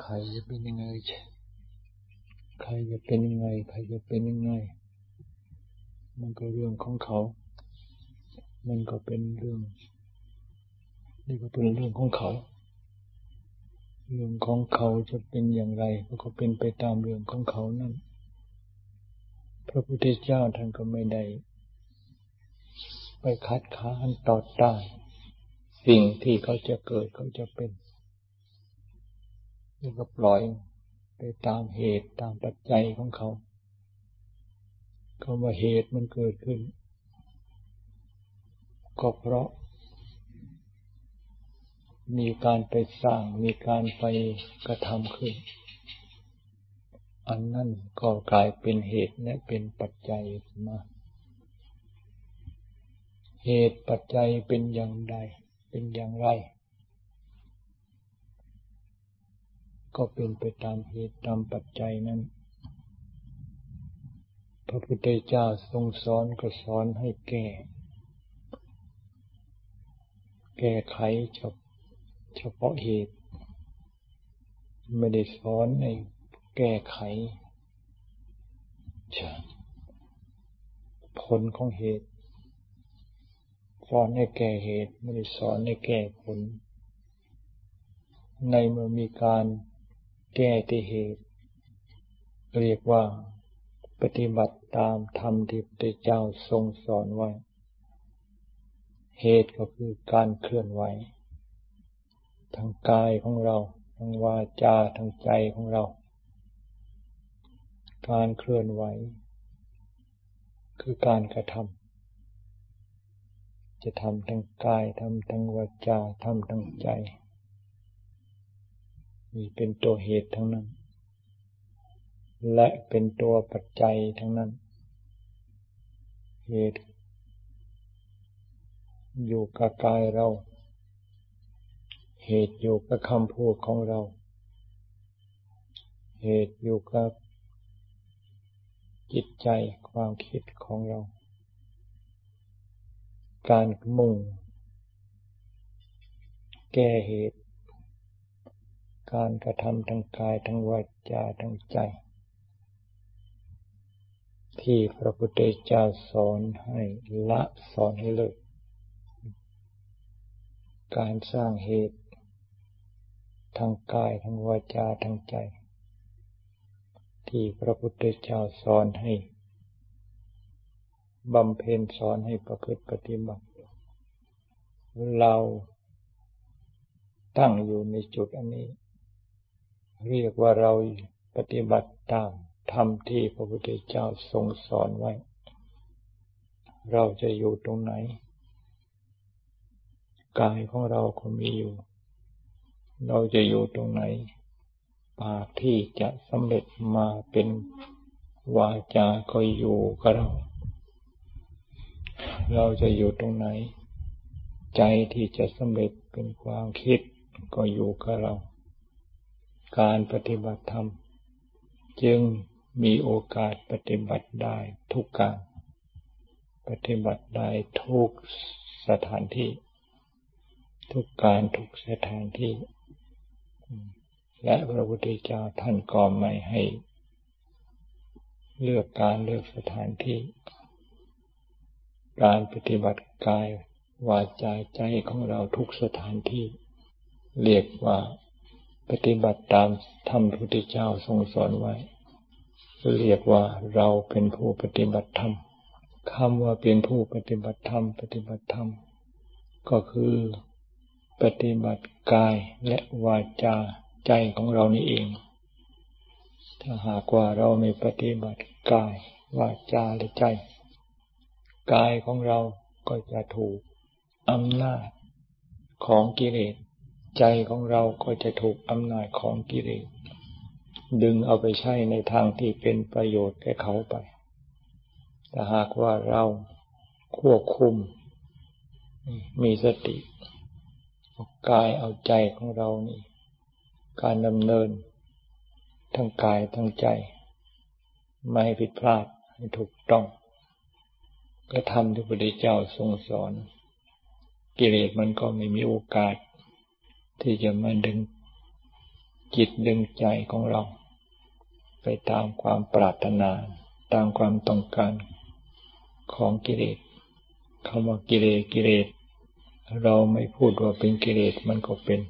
ใครจะเป็นยังไง ใครจะเป็นยังไง ใครจะเป็นยังไง มันก็เรื่องของเขา มันก็เป็นเรื่อง นี่ก็เป็นเรื่องของเขา เรื่องของเขาจะเป็นอย่างไรก็เป็นไปตามเรื่องของเขานั่น พระพุทธเจ้าท่านก็ไม่ได้ ไปคัดค้านต่อต้านสิ่งที่เขาจะเกิดเขาจะเป็น แล้วก็ปล่อยไปตามเหตุตามปัจจัยของเขาคำว่าเหตุมันเกิดขึ้น ก็เพราะ มีการไปสร้างมีการไปกระทำขึ้น อันนั้นก็กลายเป็นเหตุและเป็นปัจจัยมา เหตุปัจจัยเป็นอย่างใด เป็นอย่างไร ก็เป็นไปตามเหตุตามปัจจัยนั้น พระพุทธเจ้าทรงสอนก็สอนให้แก้ แก้ไขเฉพาะเหตุ ไม่ได้สอนในแก้ไขผลของเหตุ สอนให้แก้เหตุ ไม่ได้สอนให้แก้ผล ในเมื่อมีการ แก้ที่เหตุ เรียกว่าปฏิบัติตามธรรมที่พระเจ้าทรงสอนไว้ เหตุก็คือการเคลื่อนไหวทางกายของเราทางวาจาทางใจของเรา การเคลื่อนไหว คือการกระทำ จะทำทางกายทำทางวาจาทำทางใจ นี่เป็นตัวเหตุทั้งนั้น และเป็นตัวปัจจัยทั้งนั้น เหตุ อยู่กับกายเรา เหตุอยู่กับคำพูดของเรา เหตุอยู่กับจิตใจความคิดของเรา การมุ่ง แก้เหตุ การกระทำทางกายทางวาจาทางใจ ที่พระพุทธเจ้าสอนให้ละสอนให้เลิก การสร้างเหตุทางกายทางวาจาทางใจ ที่พระพุทธเจ้าสอนให้บำเพ็ญสอนให้ประพฤติปฏิบัติ เราตั้งอยู่ในจุดอันนี้ เรียกว่าเราปฏิบัติตามธรรมที่พระพุทธเจ้าทรงสอนไว้ เราจะอยู่ตรงไหน กายของเราก็มีอยู่ เราจะอยู่ตรงไหน ปากที่จะสำเร็จมาเป็นวาจาก็อยู่กับเรา เราจะอยู่ตรงไหน ใจที่จะสำเร็จเป็นความคิดก็อยู่กับเรา การปฏิบัติธรรม จึงมีโอกาสปฏิบัติได้ทุกการ ปฏิบัติได้ทุกสถานที่ ทุกการทุกสถานที่ และพระพุทธเจ้าท่านก็ไม่ให้ เลือกการเลือกสถานที่ การปฏิบัติกายวาจาใจของเราทุกสถานที่ เรียกว่า ปฏิบัติตามธรรมพุทธเจ้าทรงสอนไว้ เรียกว่าเราเป็นผู้ปฏิบัติธรรมคำว่าเป็นผู้ปฏิบัติธรรม ปฏิบัติธรรม ก็คือปฏิบัติกายและวาจาใจของเรานี่เอง ถ้าหากว่าเราไม่ปฏิบัติกายวาจาและใจ กายของเราก็จะถูกอำนาจของกิเลส ใจของเราก็จะถูกอำนาจของกิเลสดึงเอาไปใช้ในทางที่เป็นประโยชน์แก่เขาไป แต่หากว่าเราควบคุม มีสติกายเอาใจของเรานี่ การดำเนิน ทั้งกายทั้งใจ ไม่ให้ผิดพลาดให้ถูกต้อง ก็ทำที่พระพุทธเจ้าทรงสอน กิเลสมันก็ไม่มีโอกาส ที่จะมาดึงจิตดึงใจของเรา ไปตามความปรารถนา ตามความต้องการของกิเลสคำว่ากิเลสกิเลส เราไม่พูดว่าเป็นกิเลสมันก็เป็น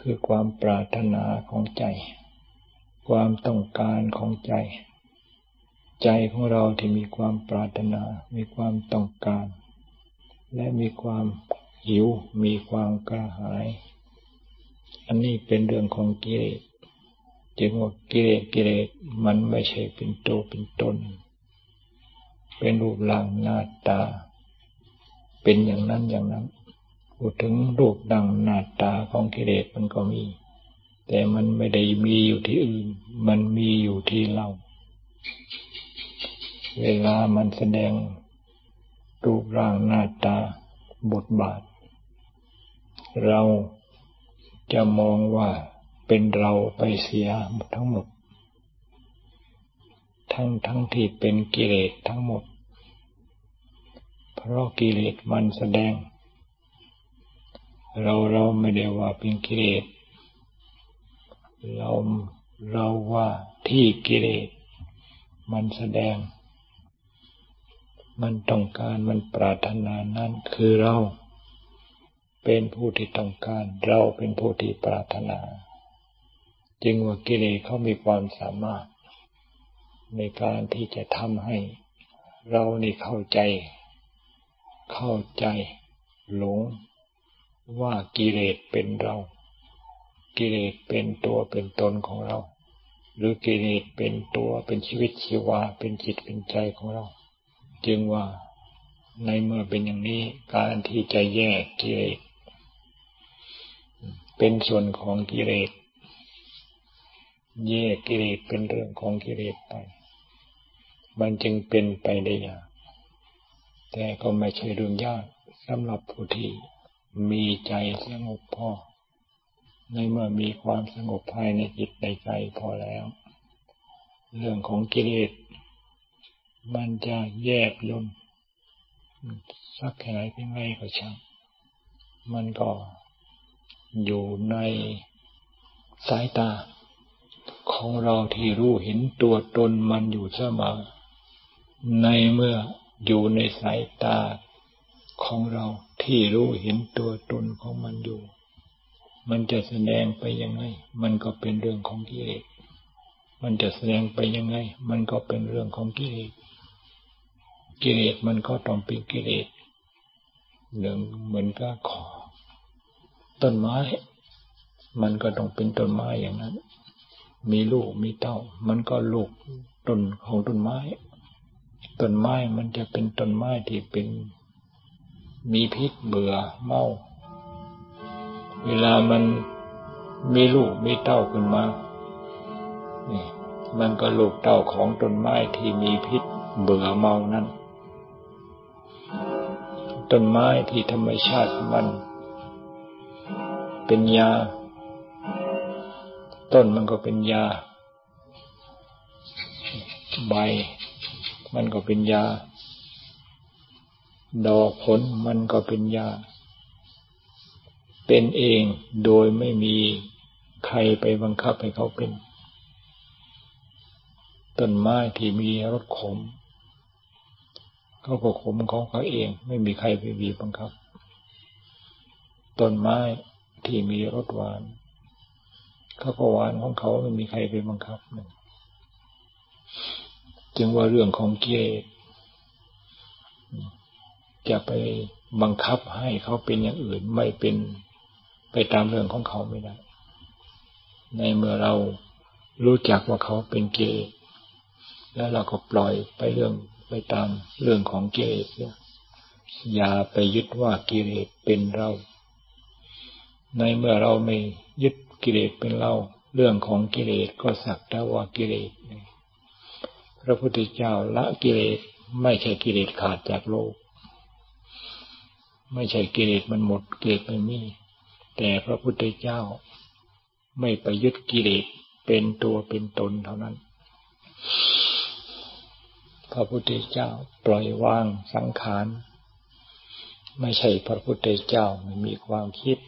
คือความปรารถนาของใจ ความต้องการของใจ ใจของเราที่มีความปรารถนา มีความต้องการ และมีความ หิวมีความกระหาย อันนี้เป็นเรื่องของกิเลสจึงว่ากิเลสกิเลสมันไม่ใช่เป็นตัวเป็นตน เป็นรูปร่างหน้าตา เป็นอย่างนั้นอย่างนั้นพูดถึงรูปดังหน้าตาของกิเลสมันก็มี แต่มันไม่ได้มีอยู่ที่อื่น มันมีอยู่ที่เรา เวลามันแสดงรูปร่างหน้าตาบทบาท เราจะมองว่าเป็นเราไปเสียทั้งหมด ทั้งทั้งที่เป็นกิเลสทั้งหมด เพราะกิเลสมันแสดง เราเราไม่ได้ว่าเป็นกิเลสเราเราว่าที่กิเลสมันแสดง มันต้องการมันปรารถนานั้นคือเรา เป็นผู้ที่ต้องการ เราเป็นผู้ที่ปรารถนา จึงว่ากิเลสเขามีความสามารถ ในการที่จะทำให้ เรานี่เข้าใจ เข้าใจ หลง ว่ากิเลสเป็นเรา กิเลสเป็นตัวเป็นตนของเรา หรือกิเลสเป็นตัวเป็นชีวิตชีวาเป็นจิตเป็นใจของเรา จึงว่าในเมื่อเป็นอย่างนี้การที่จะแยกกิเลส เป็นส่วนของกิเลสแยกกิเลสเป็นเรื่องของกิเลสไป มันจึงเป็นไปได้ยาก แต่ก็ไม่ใช่เรื่องยากสำหรับผู้ที่มีใจสงบพอ ในเมื่อมีความสงบภายในจิตในใจพอแล้ว เรื่องของกิเลสมันจะแยกย่นสักแค่ไหนเพียงไรก็ช่างมันก็ อยู่ในสายตา ของเราที่รู้เห็นตัวตนมันอยู่เสมอ ในเมื่ออยู่ในสายตาของเราที่รู้เห็นตัวตนของมันอยู่ มันจะแสดงไปยังไง มันก็เป็นเรื่องของกิเลส มันจะแสดงไปยังไง มันก็เป็นเรื่องของกิเลส กิเลสมันก็ต้องเป็นกิเลสเรื่งเหมือนกับขอ ต้นไม้ มันก็ต้องเป็นต้นไม้อย่างนั้น มีลูกมีเต้า มันก็ลูกต้นของต้นไม้ ต้นไม้มันจะเป็นต้นไม้ที่เป็น มีพิษเบื่อเมา เวลามันมีลูกมีเต้าขึ้นมา นี่ มันก็ลูกเต้าของต้นไม้ที่มีพิษเบื่อเมานั้นต้นไม้ที่ธรรมชาติมัน เป็นยา ต้นมันก็เป็นยา ใบ มันก็เป็นยา ดอกผลมันก็เป็นยา เป็นเองโดยไม่มีใครไปบังคับให้เขาเป็น ต้นไม้ที่มีรสขม เขาก็ขมของเขาเอง ไม่มีใครไปบีบบังคับ ต้นไม้ ที่มีรสหวานเขาก็หวานของเขาไม่มีใครไปบังคับนจึงว่าเรื่องของเกียรติจะไปบังคับให้เขาเป็นอย่างอื่นไม่เป็นไปตามเรื่องของเขาไม่ได้ ในเมื่อเรารู้จักว่าเขาเป็นเกย์แล้วเราก็ปล่อยไปเรื่องไปตามเรื่องของเกย์อย่าไปยึดว่ากิเลสเป็นเรา ในเมื่อเราไม่ยึดกิเลสเป็นเราเรื่องของกิเลสก็สักแต่ว่ากิเลสพระพุทธเจ้าละกิเลสไม่ใช่กิเลสขาดจากโลก ไม่ใช่กิเลสมันหมดกิเลสไม่มีแต่พระพุทธเจ้าไม่ไปยึดกิเลสเป็นตัวเป็นตนเท่านั้น พระพุทธเจ้าปล่อยวางสังขาร ไม่ใช่พระพุทธเจ้าไม่มีความคิด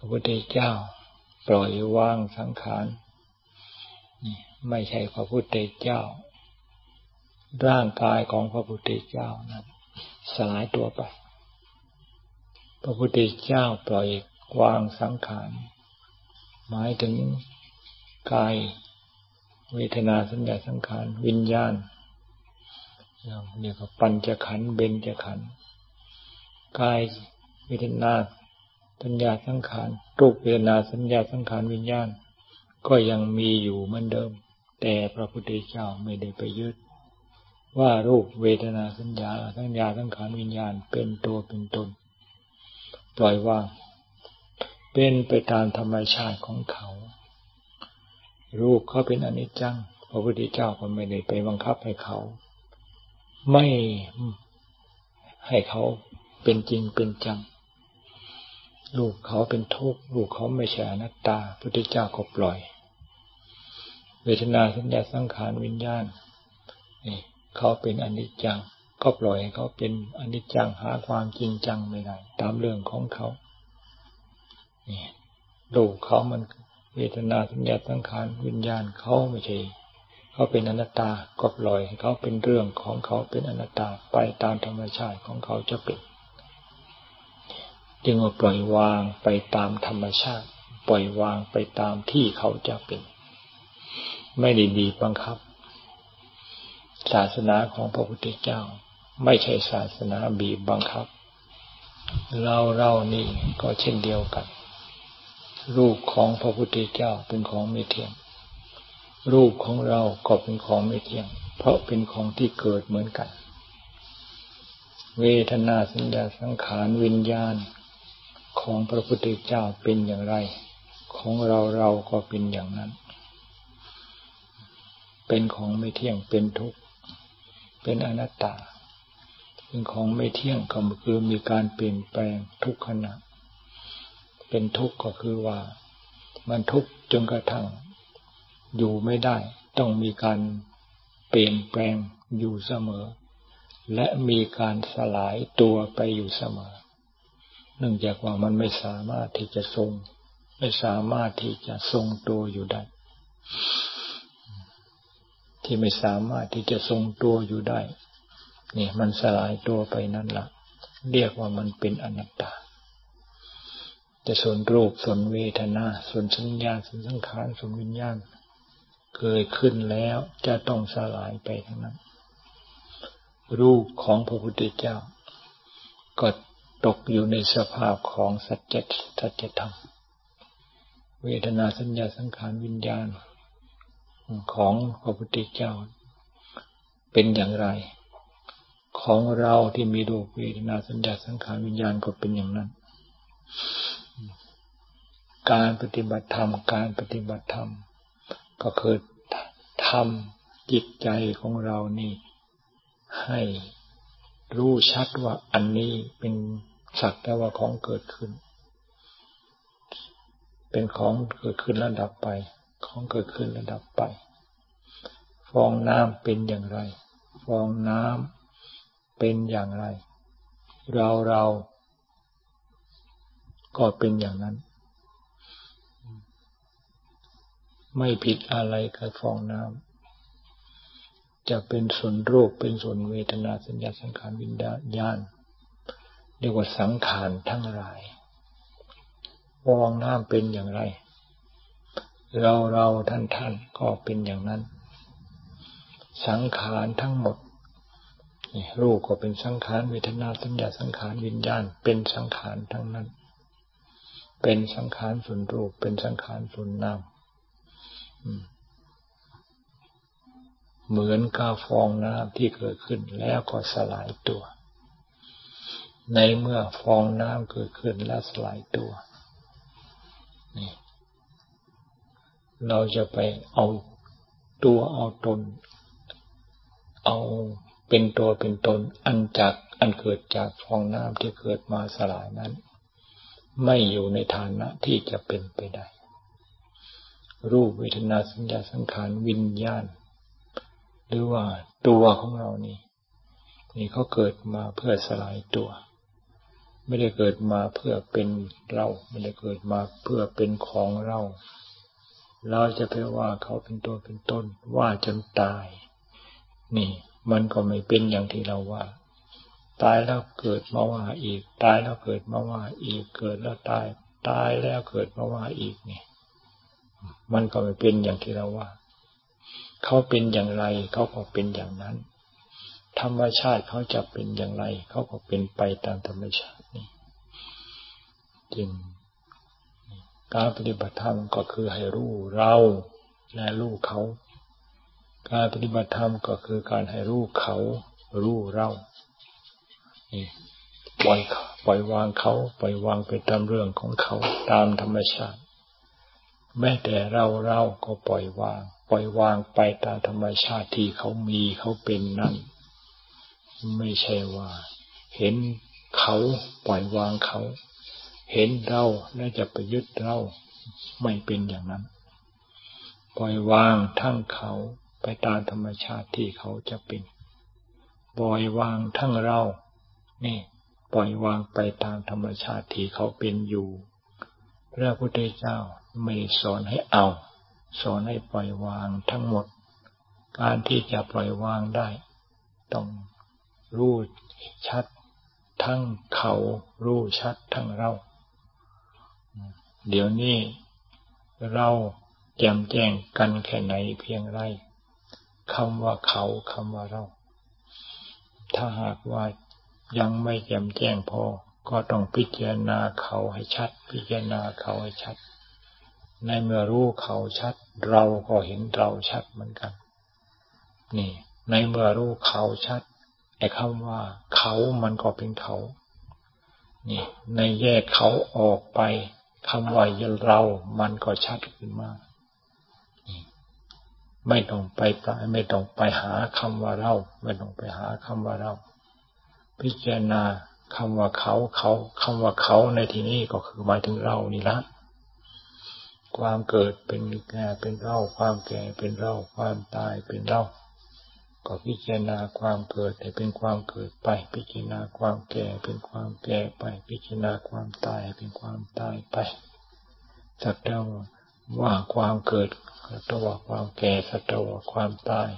พระพุทธเจ้า ปล่อยวางสังขารไม่ใช่พระพุทธเจ้า ร่างกายของพระพุทธเจ้านั้นสลายตัวไป พระพุทธเจ้าปล่อยวางสังขาร หมายถึงกายเวทนาสัญญาสังขาร วิญญาณเรียกว่าปัญจขันธ์เบญจขันธ์กายเวทนา สัญญาสังขารรูปเวทนาสัญญาสังขารวิญญาณ ก็ยังมีอยู่เหมือนเดิม แต่พระพุทธเจ้าไม่ได้ไปยึด ว่ารูปเวทนาสัญญาสัญญาสังขารวิญญาณเป็นตัวเป็นตนปล่อยว่างเป็นไปตามธรรมชาติของเขา รูปเขาเป็นอนิจจังพระพุทธเจ้าก็ไม่ได้ไปบังคับให้เขา ไม่ให้เขาเป็นจริงเป็นจัง ลูกเขาเป็นทุกข์ลูกเขาไม่ใช่อนัตตาพุทธเจ้าก็ปล่อย เวทนาสัญญาสังขารวิญญาณนี่เขาเป็นอนิจจัง ก็ปล่อยให้เขาเป็นอนิจจังหาความจริงจังไม่ได้ตามเรื่องของเขานี่ลูกเขามันเวทนาสัญญาสังขารวิญญาณเขาไม่ใช่เขาเป็นอนัตตาก็ปล่อยให้เขาเป็นเรื่องของเขาเป็นอนัตตาไปตามธรรมชาติของเขาจะเป็น จึงว่าปล่อยวางไปตามธรรมชาติ ปล่อยวางไปตามที่เขาจะเป็น ไม่ได้บีบบังคับ ศาสนาของพระพุทธเจ้า ไม่ใช่ศาสนาบีบบังคับ เราเรานี่ก็เช่นเดียวกัน รูปของพระพุทธเจ้าเป็นของไม่เที่ยง รูปของเราก็เป็นของไม่เที่ยง เพราะเป็นของที่เกิดเหมือนกัน เวทนาสัญญาสังขารวิญญาณ ของพระพุทธเจ้าเป็นอย่างไร ของเราเราก็เป็นอย่างนั้น เป็นของไม่เที่ยงเป็นทุกข์เป็นอนัตตาเป็นของไม่เที่ยงก็คือมีการเปลี่ยนแปลงทุกขณะ เป็นทุกข์ก็คือว่า มันทุกข์จนกระทั่ง อยู่ไม่ได้ ต้องมีการเปลี่ยนแปลงอยู่เสมอ และมีการสลายตัวไปอยู่เสมอ เนื่องจากว่ามันไม่สามารถที่จะทรง ไม่สามารถที่จะทรงตัวอยู่ได้ ที่ไม่สามารถที่จะทรงตัวอยู่ได้ นี่มันสลายตัวไปนั่นละเรียกว่ามันเป็นอนัตตา แต่ส่วนรูปส่วนเวทนา ส่วนสัญญาส่วนสังขารส่วนวิญญาณเกิดขึ้นแล้วจะต้องสลายไปทั้งนั้น รูปของพระพุทธเจ้าก็ ตกอยู่ในสภาพของสัจจสัจธรรม เวทนาสัญญาสังขารวิญญาณ ของพระพุทธเจ้า เป็นอย่างไร ของเราที่มีรูปเวทนาสัญญาสังขารวิญญาณก็เป็นอย่างนั้น การปฏิบัติธรรม การปฏิบัติธรรม ก็คือทำจิตใจของเรานี่ให้ รู้ชัดว่าอันนี้เป็นสักแต่ว่าของเกิดขึ้น เป็นของเกิดขึ้นระดับไป ของเกิดขึ้นระดับไป ฟองน้ำเป็นอย่างไร ฟองน้ำเป็นอย่างไร เราเราก็เป็นอย่างนั้น ไม่ผิดอะไรกับฟองน้ำ จะเป็นส่วนรูปเป็นส่วนเวทนาสัญญาสังขารวิญญาณเรียกว่าสังขารทั้งหลายฟองน้ำเป็นอย่างไร เราเราท่านท่านก็เป็นอย่างนั้น สังขารทั้งหมดนี่รูปก็เป็นสังขารเวทนาสัญญาสังขารวิญญาณ เป็นสังขารทั้งนั้น เป็นสังขารส่วนรูปเป็นสังขารส่วนนาม เหมือนกาฟองน้ำที่เกิดขึ้นแล้วก็สลายตัว ในเมื่อฟองน้ำเกิดขึ้นและสลายตัวนี่เราจะไปเอาตัวเอาตน เอาเป็นตัวเป็นตน อันจากอันเกิดจากฟองน้ำที่เกิดมาสลายนั้น ไม่อยู่ในฐานะที่จะเป็นไปได้ รูปเวทนาสัญญาสังขารวิญญาณ หรือว่าตัวของเรานี่นี่เขาเกิดมาเพื่อสลายตัว ไม่ได้เกิดมาเพื่อเป็นเรา ไม่ได้เกิดมาเพื่อเป็นของเรา เราจะไปว่าเขาเป็นตัวเป็นต้น ว่าจนตาย นี่ มันก็ไม่เป็นอย่างที่เราว่า ตายแล้วเกิดมาว่าอีก ตายแล้วเกิดมาว่าอีกเกิดแล้วตาย ตายแล้วเกิดมาว่าอีกนี่ มันก็ไม่เป็นอย่างที่เราว่า เขาเป็นอย่างไร เขาก็เป็นอย่างนั้น ธรรมชาติเขาจะเป็นอย่างไร เขาก็เป็นไปตามธรรมชาตินี่จริงการปฏิบัติธรรมก็คือให้รู้เราและรู้เขา การปฏิบัติธรรมก็คือการให้รู้เขารู้เรานี่ปล่อยปล่อยวางเขาปล่อยวางไปตามเรื่องของเขาตามธรรมชาติ แม้แต่เราเราก็ปล่อยวาง ปล่อยวางไปตามธรรมชาติที่เขามีเขาเป็นนั่น ไม่ใช่ว่า เห็นเขาปล่อยวางเขา เห็นเราแล้วจะไปยึดเราไม่เป็นอย่างนั้น ปล่อยวางทั้งเขาไปตามธรรมชาติที่เขาจะเป็น ปล่อยวางทั้งเรา นี่ ปล่อยวางไปตามธรรมชาติที่เขาเป็นอยู่ พระพุทธเจ้าไม่สอนให้เอา สอนให้ปล่อยวางทั้งหมด การที่จะปล่อยวางได้ ต้องรู้ชัดทั้งเขารู้ชัดทั้งเรา เดี๋ยวนี้เราแจมแจ้งกันแค่ไหนเพียงไรคำว่าเขาคำว่าเรา ถ้าหากว่ายังไม่แจมแจ้งพอ ก็ต้องพิจารณาเขาให้ชัด พิจารณาเขาให้ชัด ในเมื่อรู้เขาชัด เราก็เห็นเราชัดเหมือนกัน นี่ ในเมื่อรู้เขาชัดไอ้คำว่า เขามันก็เป็นเขา นี่ ในแยกเขาออกไปคำว่าเรา มันก็ชัดขึ้นมาไม่ต้องไปไม่ต้องไปหาคำว่าเรา ไม่ต้องไปหาคำว่าเรา พิจารณาคำว่าเขาเขาคำว่าเขาในที่นี้ก็คือหมายถึงเรานี่ละ ความเกิดเป็นแก่เป็นเราความแก่เป็นเราความตายเป็นเราก็พิจารณาความเกิดให้เป็นความเกิดไป พิจารณาความแก่เป็นความแก่ไป พิจารณาความตายเป็นความตายไปสักแต่ว่าความเกิดสักแต่ว่าความแก่สักแต่ว่าความตาย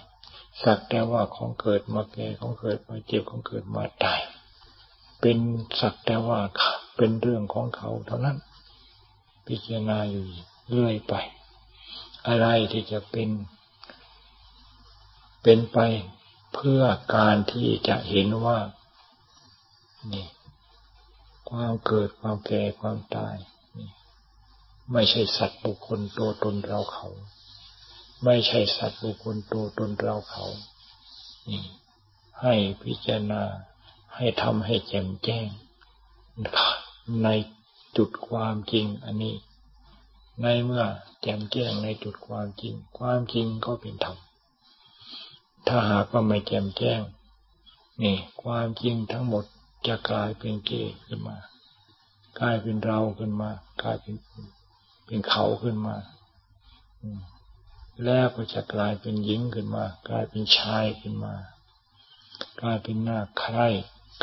สักแต่ว่าของเกิดมาแก่ของเกิดมาเจ็บของเกิดมาตาย เป็นสักแต่ว่าเป็นเรื่องของเขาเท่านั้น พิจารณาอยู่ เรื่อยไป อะไรที่จะเป็น เป็นไปเพื่อการที่จะเห็นว่า นี่ ความเกิดความแก่ความตายไม่ใช่สัตว์บุคคลตัวตนเราเขา ไม่ใช่สัตว์บุคคลตัวตนเราเขา นี่ ให้พิจารณาให้ทำให้แจ่มแจ้งในจุดความจริงอันนี้ ในเมื่อแจ่มแจ้งในจุดความจริง ความจริงก็เป็นธรรม ถ้าหากว่าไม่แจ่มแจ้ง นี่ ความจริงทั้งหมดจะกลายเป็นเกย์ขึ้นมา กลายเป็นเราขึ้นมา กลายเป็นเป็นเขาขึ้นมา แล้วก็จะกลายเป็นหญิงขึ้นมา กลายเป็นชายขึ้นมา กลายเป็นหน้าใคร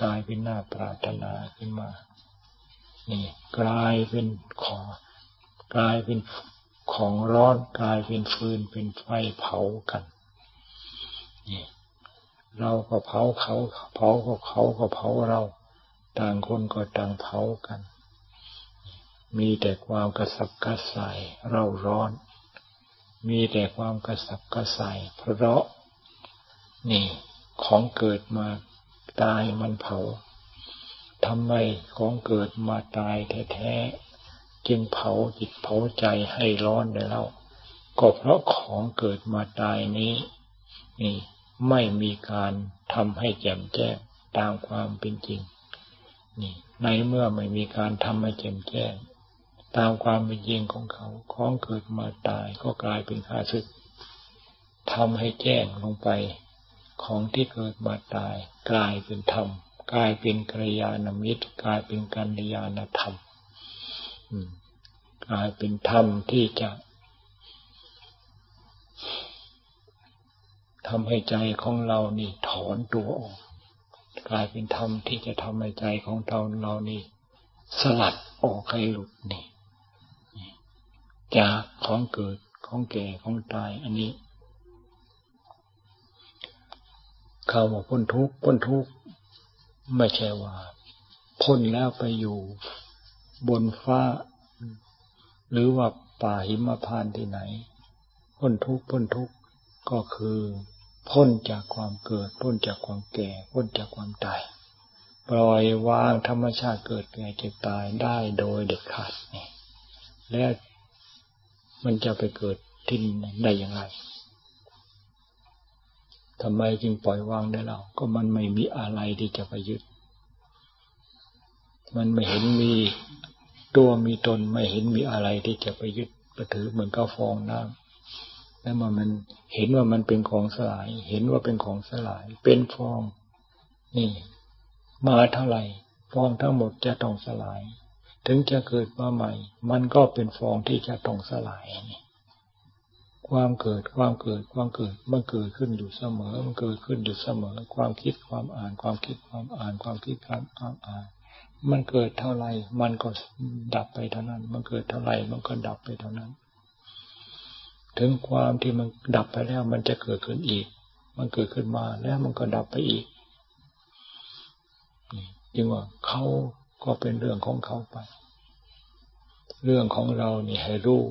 กลายเป็นหน้าปรารถนาขึ้นมา นี่ กลายเป็นขอ กลายเป็นของร้อนกลายเป็นฟืนเป็นไฟเผากันนี่เราก็เผาเขาเผาก็เขาก็เผาเรา ต่างคนก็ต่างเผากัน มีแต่ความกระสับกระส่ายเราร้อน มีแต่ความกระสับกระส่ายเพราะ นี่ ของเกิดมาตายมันเผาทำไมของเกิดมาตายแท้ๆ จึงเผาจิตเผาใจให้ร้อนได้เล่าก็เพราะของเกิดมาตายนี้ นี่ไม่มีการทำให้แจ่มแจ้งตามความเป็นจริง นี่ ในเมื่อไม่มีการทำให้แจ่มแจ้ง ตามความเป็นจริงของเขาของเกิดมาตายก็กลายเป็นข้าศึกทำให้แจ้งลงไป ของที่เกิดมาตาย กลายเป็นธรรม กลายเป็นกัลยาณมิตร กลายเป็นกัลยาณธรรม กลายเป็นธรรมที่จะทำให้ใจของเรานี่ถอนตัวออก กลายเป็นธรรมที่จะทำให้ใจของเราเรานี่ สลัดออกให้หลุดนี่จากของเกิดของแก่ของตายอันนี้คำว่าพ้นทุกข์พ้นทุกข์ไม่ใช่ว่า พ้นแล้วไปอยู่ บนฟ้า หรือว่าป่าหิมพานที่ไหน พ้นทุกข์พ้นทุกข์ก็คือพ้นจากความเกิด พ้นจากความแก่ พ้นจากความตายปล่อยวางธรรมชาติเกิดแก่เจ็บตายได้โดยเด็ดขาดนี่และมันจะไปเกิดที่ได้อย่างไรทำไมจึงปล่อยวางได้เรา ก็มันไม่มีอะไรที่จะไปยึด มันไม่เห็นมีตัวมีตนไม่เห็นมีอะไรที่จะไปยึดไปถือเหมือนกับฟองน้ำแล้วมันมันเห็นว่ามันเป็นของสลาย เห็นว่าเป็นของสลาย เป็นฟอง นี่ มาเท่าไหร่ฟองทั้งหมดจะต้องสลาย ถึงจะเกิดมาใหม่ มันก็เป็นฟองที่จะต้องสลายนี่ความเกิดความเกิดความเกิดมันเกิดขึ้นอยู่เสมอ มันเกิดขึ้นอยู่เสมอ ความคิดความอ่าน ความคิดความอ่าน ความคิดความอ่าน มันเกิดเท่าไรมันก็ดับไปเท่านั้น มันเกิดเท่าไรมันก็ดับไปเท่านั้น ถึงความที่มันดับไปแล้ว มันจะเกิดขึ้นอีก มันเกิดขึ้นมาแล้วมันก็ดับไปอีกจึงว่าเขาก็เป็นเรื่องของเขาไป เรื่องของเรานี่ให้รู้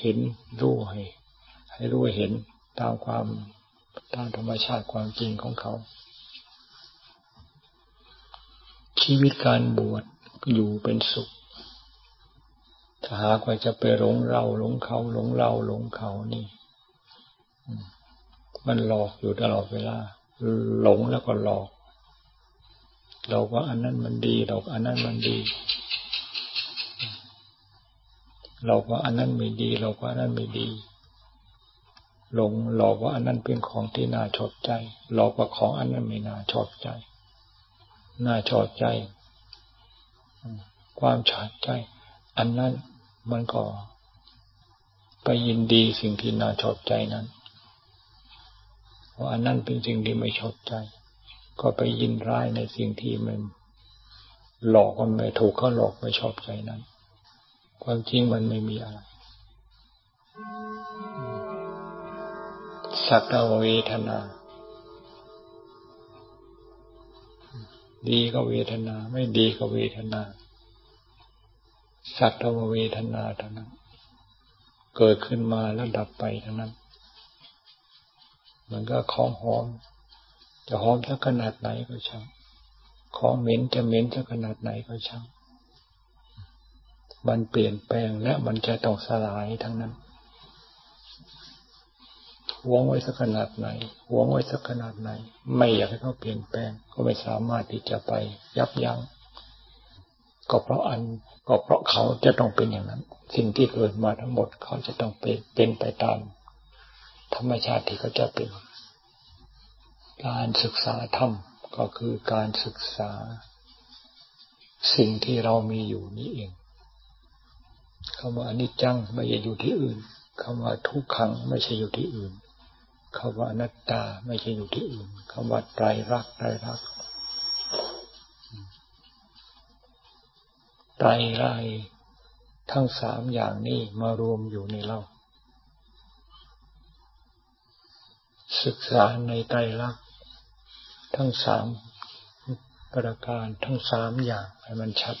เห็นรู้ให้ ให้รู้เห็นตามความตามธรรมชาติความจริงของเขา ชีวิตการบวชอยู่เป็นสุข ถ้าหากว่าจะไปหลงเราหลงเขาหลงเราหลงเขานี่มันหลอกอยู่ตลอดเวลา หลงแล้วก็หลอก เราว่าอันนั้นมันดีเราอันนั้นมันดี เราว่าอันนั้นไม่ดี เราว่าอันนั้นไม่ดี หลงหลอกว่าอันนั้นเป็นของที่น่าชอบใจ หลอกว่าของอันนั้นไม่น่าชอบใจ น่าชอบใจ ความชอบใจ อันนั้นมันก็ไปยินดีสิ่งที่น่าชอบใจนั้นว่าะอันนั้นเป็นสิ่งที่ไม่ชอบใจ ก็ไปยินร้ายในสิ่งที่มันหลอกมันไม่ถูกเขาหลอกไม่ชอบใจนั้น ความจริงมันไม่มีอะไรสักเวทนา ดีก็เวทนา ไม่ดีก็เวทนา สักเวทนาเท่านั้น เกิดขึ้นมาแล้วดับไปทั้งนั้น มันก็ของหอม จะหอมสักขนาดไหนก็ช่างของเหม็นจะเหม็นสักขนาดไหนก็ช่างมันเปลี่ยนแปลงและมันจะต้องสลายทั้งนั้น หวงไว้สักขนาดไหนหวงไว้สักขนาดไหน ไม่อยากให้เขาเปลี่ยนแปลง ก็ไม่สามารถที่จะไปยับยัง้งก็เพราะอันก็เพราะเขาจะต้องเป็นอย่างนั้น สิ่งที่เกิดมาทั้งหมดเขาจะต้องเป็นเป็นไปตาม ธรรมชาติที่เขาจะเป็น การศึกษาธรรมก็คือการศึกษา สิ่งที่เรามีอยู่นี้เองคำว่าอนิจจังไม่ใช่อยู่ที่อื่นคำว่าทุกขังไม่ใช่อยู่ที่อื่น คำว่าอนัตตาไม่ใช่อยู่ที่อื่นคำว่าไตรรักไตรรักไตรไรทั้งสามอย่างนี้มารวมอยู่ในเราศึกษาในไตรลักษณ์ทั้งสามประการทั้งสามอย่างให้มันชัด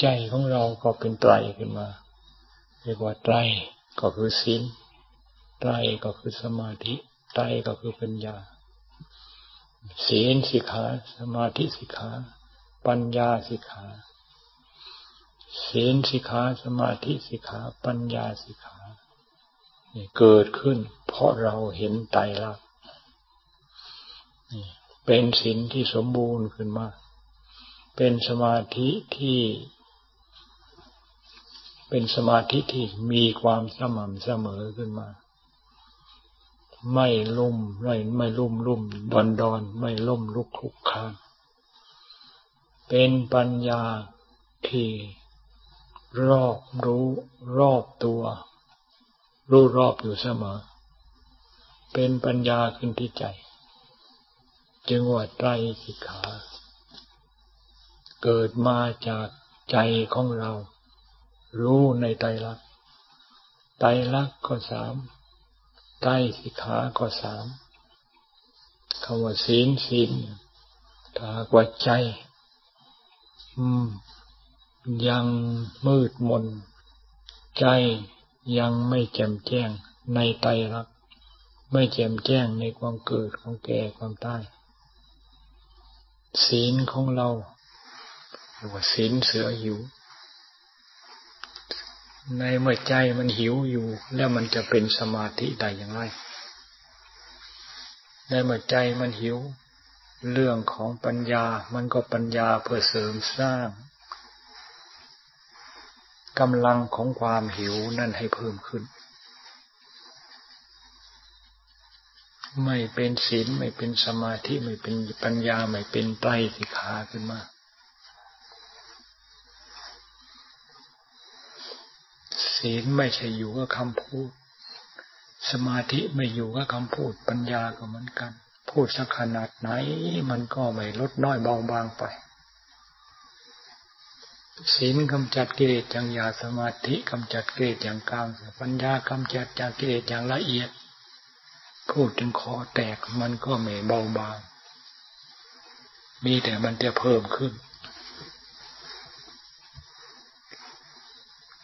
ใจของเราก็เป็นไตรขึ้นมา เรียกว่าไตรก็คือศีล ไตรก็คือสมาธิไตรก็คือปัญญา ศีลสิกขาสมาธิสิกขา ปัญญาสิกขาศีลสิกขาสมาธิสิกขา ปัญญาสิกขาเกิดขึ้น เพราะเราเห็นไตรลักษณ์เป็นศีลที่สมบูรณ์ขึ้นมา เป็นสมาธิที่ เป็นสมาธิที่มีความสม่ำเสมอขึ้นมา ไม่ลุ่มไม่ไม่ลุ่มลุ่มดอนดอนไม่ล่มลุกคลุกคานเป็นปัญญาที่รอบรู้รอบตัว รู้รอบอยู่เสมอ เป็นปัญญาขึ้นที่ใจ จึงว่าไตรสิกขา เกิดมาจากใจของเรา รู้ในไตรลักษณ์ไตรลักษณ์ก็สาม ไตรสิกขาก็สามคำว่าศีลศีลถากว่าใจ อืม ยังมืดมน ใจยังไม่แจ่มแจ้งในไตรลักษณ์ไม่แจ่มแจ้งในความเกิดของแก่ความตายศีลของเราหรือว่าศีลเสือหิว ในเมื่อใจมันหิวอยู่ แล้วมันจะเป็นสมาธิได้อย่างไร ในเมื่อใจมันหิว เรื่องของปัญญา มันก็ปัญญาเพื่อเสริมสร้างกำลังของความหิวนั่นให้เพิ่มขึ้น ไม่เป็นศีลไม่เป็นสมาธิไม่เป็นปัญญาไม่เป็นไตรสิกขาขึ้นมา ศีลไม่ใช่อยู่กับคำพูด สมาธิไม่อยู่กับคำพูด ปัญญาก็เหมือนกัน พูดสักขนาดไหน มันก็ไม่ลดน้อยเบาบางไป ศีลกำจัดกิเลสอย่างยาสมาธิกำจัดกิเลสอย่างกลางปัญญากำจัดจากกิเลสอย่างละเอียด พูดถึงคอแตกมันก็ไม่เบาบาง มีแต่มันจะเพิ่มขึ้น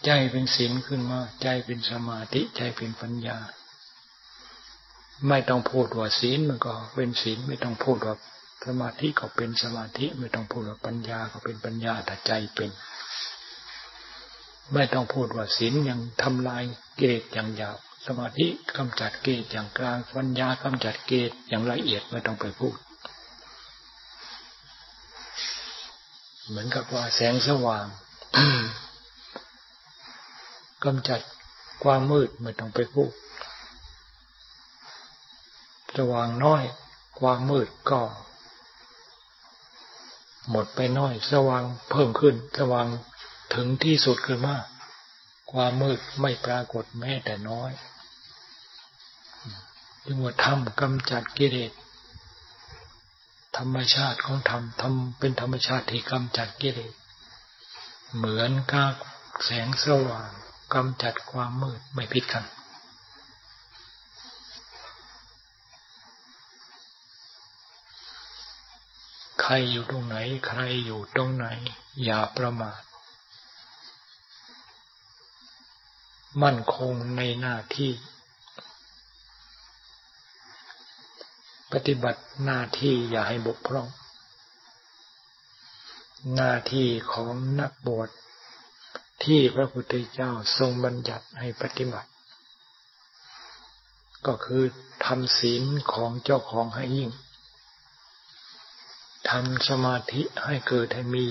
ใจเป็นศีลขึ้นมา ใจเป็นสมาธิใจเป็นปัญญา ไม่ต้องพูดว่าศีลมันก็เป็นศีลไม่ต้องพูดว่าสมาธิก็เป็นสมาธิ ไม่ต้องพูดว่าปัญญาก็เป็นปัญญาแต่ใจเป็น ไม่ต้องพูดว่าศีลยังทำลายเกตอย่างหยาบสมาธิกำจัดเกตอย่างกลางปัญญากำจัดเกตอย่างละเอียดไม่ต้องไปพูด เหมือนกับว่าแสงสว่าง กำจัดความมืดไม่ต้องไปพูดสว่างน้อย ความมืดก็ หมดไปน้อย สว่างเพิ่มขึ้น สว่างถึงที่สุดคือมาก ความมืดไม่ปรากฏแม้แต่น้อยจึงว่าธรรมกำจัดกิเลสธรรมชาติของธรรมธรรมเป็นธรรมชาติที่กำจัดกิเลสเหมือนกับแสงสว่าง กำจัดความมืดไม่ผิดกันใครอยู่ตรงไหน ใครอยู่ตรงไหน อย่าประมาทมั่นคงในหน้าที่ ปฏิบัติหน้าที่อย่าให้บกพร่อง หน้าที่ของนักบวช ที่พระพุทธเจ้าทรงบัญญัติให้ปฏิบัติ ก็คือทำศีลของเจ้าของให้ยิ่งทำสมาธิให้เกิดให้มี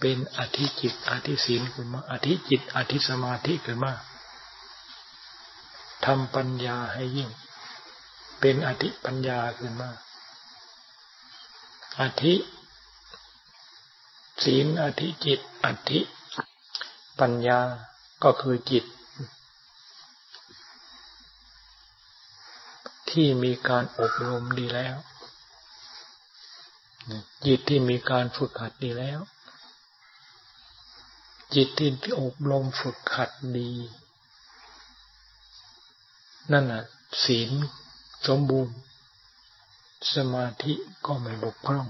เป็นอธิจิตอธิศีลขึ้นมาอธิจิตอธิสมาธิขึ้นมาทำปัญญาให้ยิ่ง เป็นอธิปัญญาขึ้นมาอธิ ศีลอธิจิต อธิปัญญาก็คือจิต ที่มีการอบรมดีแล้ว จิตที่มีการฝึกหัดดีแล้ว จิตที่อบรมฝึกหัดดี นั่นน่ะ ศีลสมบูรณ์ สมาธิก็ไม่บกพร่อง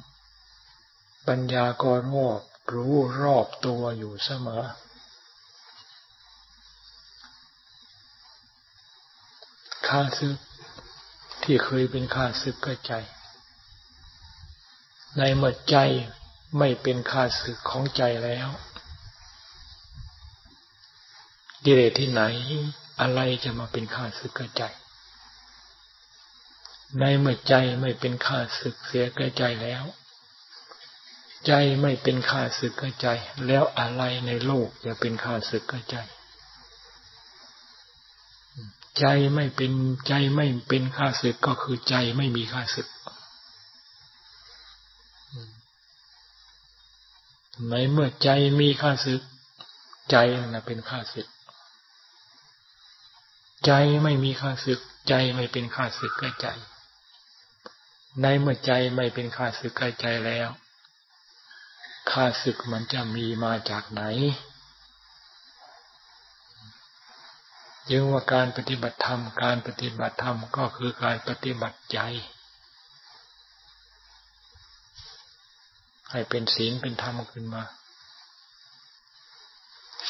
ปัญญาก็รอบรู้รอบตัวอยู่เสมอ ข้าศึกที่เคยเป็นข้าศึกก็ใจ ในเมื่อใจไม่เป็นข้าศึกของใจแล้วกิเลสที่ไหนอะไรจะมาเป็นข้าศึกกับใจ ในเมื่อใจไม่เป็นข้าศึกเสียกับใจแล้ว ใจไม่เป็นข้าศึกกับใจ แล้วอะไรในโลกจะเป็นข้าศึกกับใจ ใจไม่เป็นใจไม่เป็นข้าศึกก็คือใจไม่มีข้าศึกในเมื่อใจมีข้าศึก ใจนะเป็นข้าศึก ใจไม่มีข้าศึก ใจไม่เป็นข้าศึกกับใจ ในเมื่อใจไม่เป็นข้าศึกกับใจแล้ว ข้าศึกมันจะมีมาจากไหนยังว่าการปฏิบัติธรรม การปฏิบัติธรรมก็คือการปฏิบัติใจ ให้เป็นศีลเป็นธรรมขึ้นมา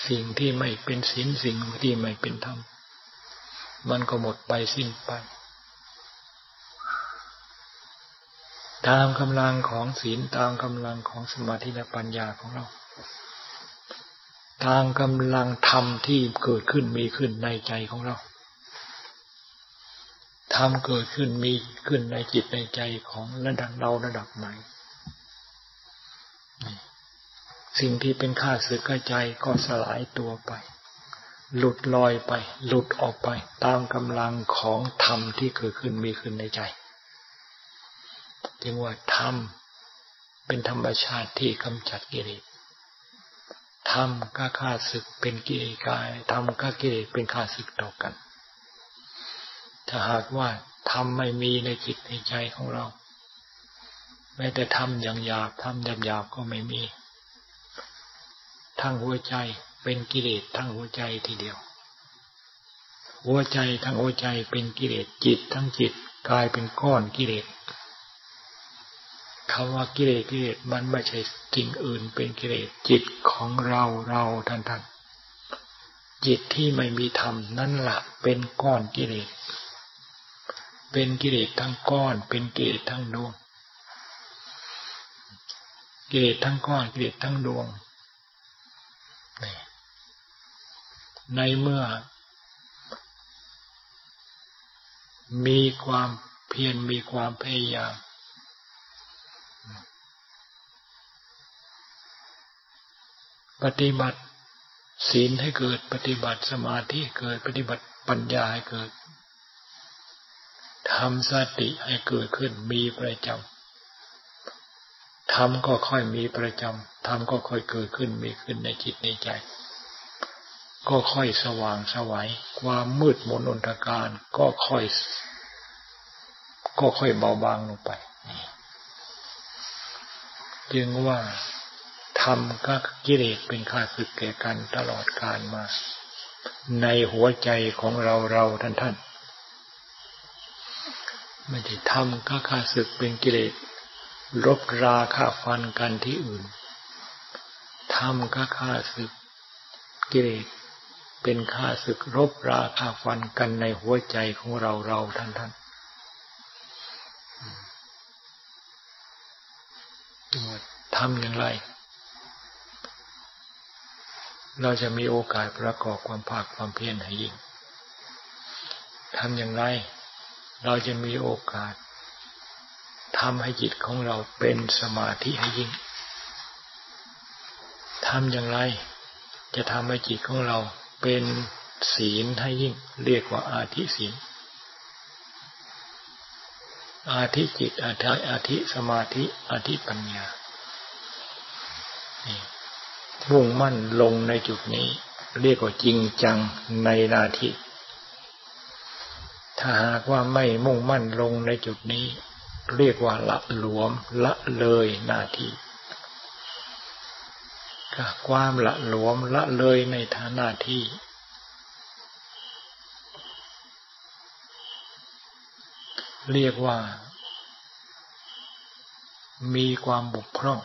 สิ่งที่ไม่เป็นศีลสิ่งที่ไม่เป็นธรรม มันก็หมดไปสิ้นไป ตามกำลังของศีลตามกำลังของสมาธิและปัญญาของเราทางกำลังธรรมที่เกิดขึ้นมีขึ้นในใจของเราธรรมเกิดขึ้นมีขึ้นในจิตในใจของระดับเราระดับไหน สิ่งที่เป็นข้าศึกใจก็สลายตัวไป หลุดลอยไป หลุดออกไป ตามกำลังของธรรมที่เกิดขึ้นมีขึ้นในใจ จึงว่าธรรมเป็นธรรมชาติที่กำจัดกิเลสธรรมก็ฆ่าศึกเป็นกิเลสกายธรรมก็กิเลสเป็นฆ่าศึกต่อกัน ถ้าหากว่าธรรมไม่มีในจิตในใจของเราแม้แต่ธรรมอย่างหยาบธรรมหยาบหยาบก็ไม่มี ทั้งหัวใจเป็นกิเลสทั้งหัวใจทีเดียว หัวใจทั้งหัวใจเป็นกิเลสจิตทั้งจิตกลายเป็นก้อนกิเลส คำว่ากิเลสกิเลสมันไม่ใช่สิ่งอื่นเป็นกิเลสจิตของเราเราท่านท่านจิตที่ไม่มีธรรมนั่นแหละเป็นก้อนกิเลส เป็นกิเลสทั้งก้อน เป็นกิเลสทั้งดวง กิเลสทั้งก้อนกิเลสทั้งดวง ในเมื่อ มีความเพียรมีความพยายาม ปฏิบัติ ศีลให้เกิด ปฏิบัติสมาธิเกิด ปฏิบัติปัญญาให้เกิดทำสติให้เกิดขึ้นมีประจำทำก็ค่อยมีประจำทำก็ค่อยเกิดขึ้นมีขึ้นในจิตในใจ ก็ค่อยสว่างสวัยความมืดมนอนตการก็ค่อย ก็ค่อยเบาบางลงไป จึงว่า ทำก็กิเลสเป็นข้าศึกแก่กันตลอดกาลมา ในหัวใจของเราเราท่านท่านไม่ได้ทำก็ข้าศึกเป็นกิเลสรบราฆ่าฟันกันที่อื่นทำก็ข้าศึกกิเลสเป็นข้าศึกรบราฆ่าฟันกันในหัวใจของเราเราท่านท่านทำอย่างไร เราจะมีโอกาสประกอบความภาคความเพียรให้ยิ่งทำอย่างไร เราจะมีโอกาสทำให้จิตของเราเป็นสมาธิให้ยิ่งทำอย่างไร จะทำให้จิตของเราเป็นศีลให้ยิ่ง เรียกว่าอาธิศีล อาธิจิตอาธิอาธิสมาธิอาธิปัญญานี่ มุ่งมั่นลงในจุดนี้ เรียกว่าจริงจังในนาทีถ้าหากว่าไม่มุ่งมั่นลงในจุดนี้ เรียกว่าละหลวมละเลยนาทีความละหลวมละเลยในฐานาที่เรียกว่า มีความบุกพร่อง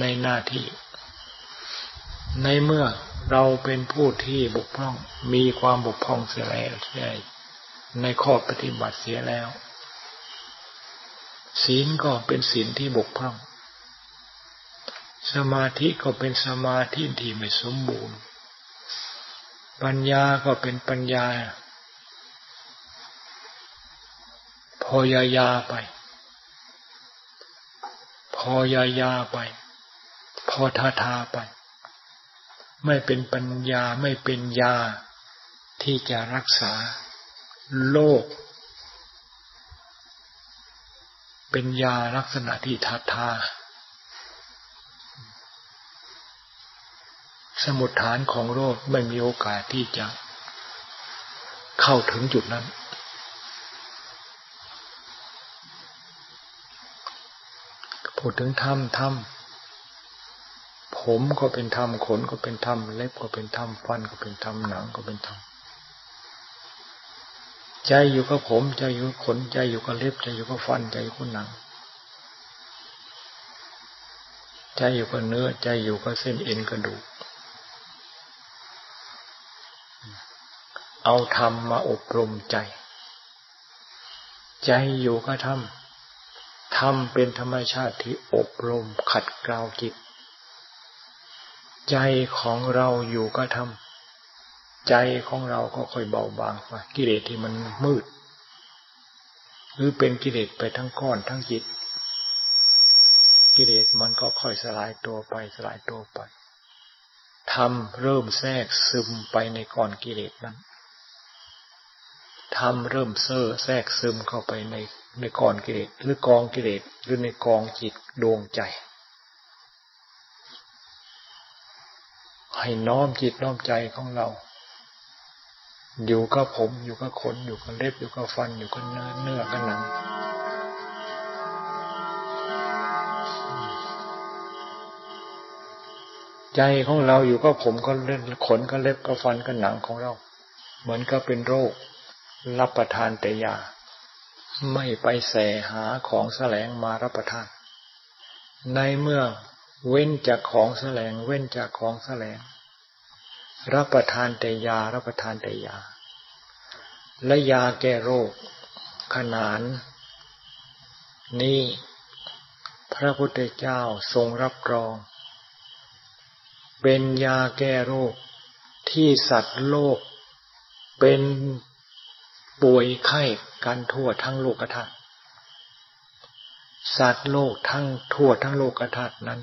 ในหน้าที่ ในเมื่อเราเป็นผู้ที่บุกพร่อง มีความบุกพร่องเสียแล้วในข้อปฏิบัติเสียแล้ว ศีลก็เป็นศีลที่บุกพร่อง สมาธิก็เป็นสมาธิที่ไม่สมบูรณ์ ปัญญาก็เป็นปัญญาพอยายาไปพอยายาไป พอทาทาไป ไม่เป็นปัญญาไม่เป็นยาที่จะรักษาโลกเป็นยาลักษณะที่ทาทา สมุดฐานของโรคไม่มีโอกาสที่จะเข้าถึงจุดนั้น พูดถึงธรรมธรรม ผมก็เป็นธรรมขนก็เป็นธรรมเล็บก็เป็นธรรมฟันก็เป็นธรรมหนังก็เป็นธรรมใจอยู่กับผมใจอยู่กับขนใจอยู่กับเล็บใจอยู่กับฟันใจอยู่กับหนัง ใจอยู่กับเนื้อใจอยู่กับเส้นเอ็นกระดูกเอาธรรมมาอบรมใจ ใจอยู่กับธรรมธรรมเป็นธรรมชาติที่อบรมขัดเกลาจิต ใจของเราอยู่กับธรรมใจของเราก็ค่อยเบาบางไปกิเลสที่มันมืด หรือเป็นกิเลสไปทั้งก้อนทั้งจิต กิเลสมันก็ค่อยสลายตัวไปสลายตัวไปทำเริ่มแทรกซึมไปในก้อนกิเลสนั้นทำเริ่มเซ่อแทรกซึมเข้าไปในในก้อนกิเลสหรือกองกิเลสหรือในกองจิตดวงใจ ให้น้อมจิตน้อมใจของเรา อยู่กับผมอยู่กับขนอยู่กับเล็บอยู่กับฟันอยู่กับเนื้อเนื้อกับหนังใจของเราอยู่กับผมก็เล่นขนก็เล็บก็ฟันก็หนังของเรา เหมือนกับเป็นโรค รับประทานแต่ยา ไม่ไปแสหาของแสลงมารับประทาน ในเมื่อ เว้นจากของแสลง เว้นจากของแสลง รับประทานแต่ยา รับประทานแต่ยา และยาแก้โรค ขนาน นี้พระพุทธเจ้าทรงรับรอง เป็นยาแก้โรคที่สัตว์โลก เป็นป่วยไข้กันทั่วทั้งโลกธาตุสัตว์โลกทั้งทั่วทั้งโลกธาตุนั้น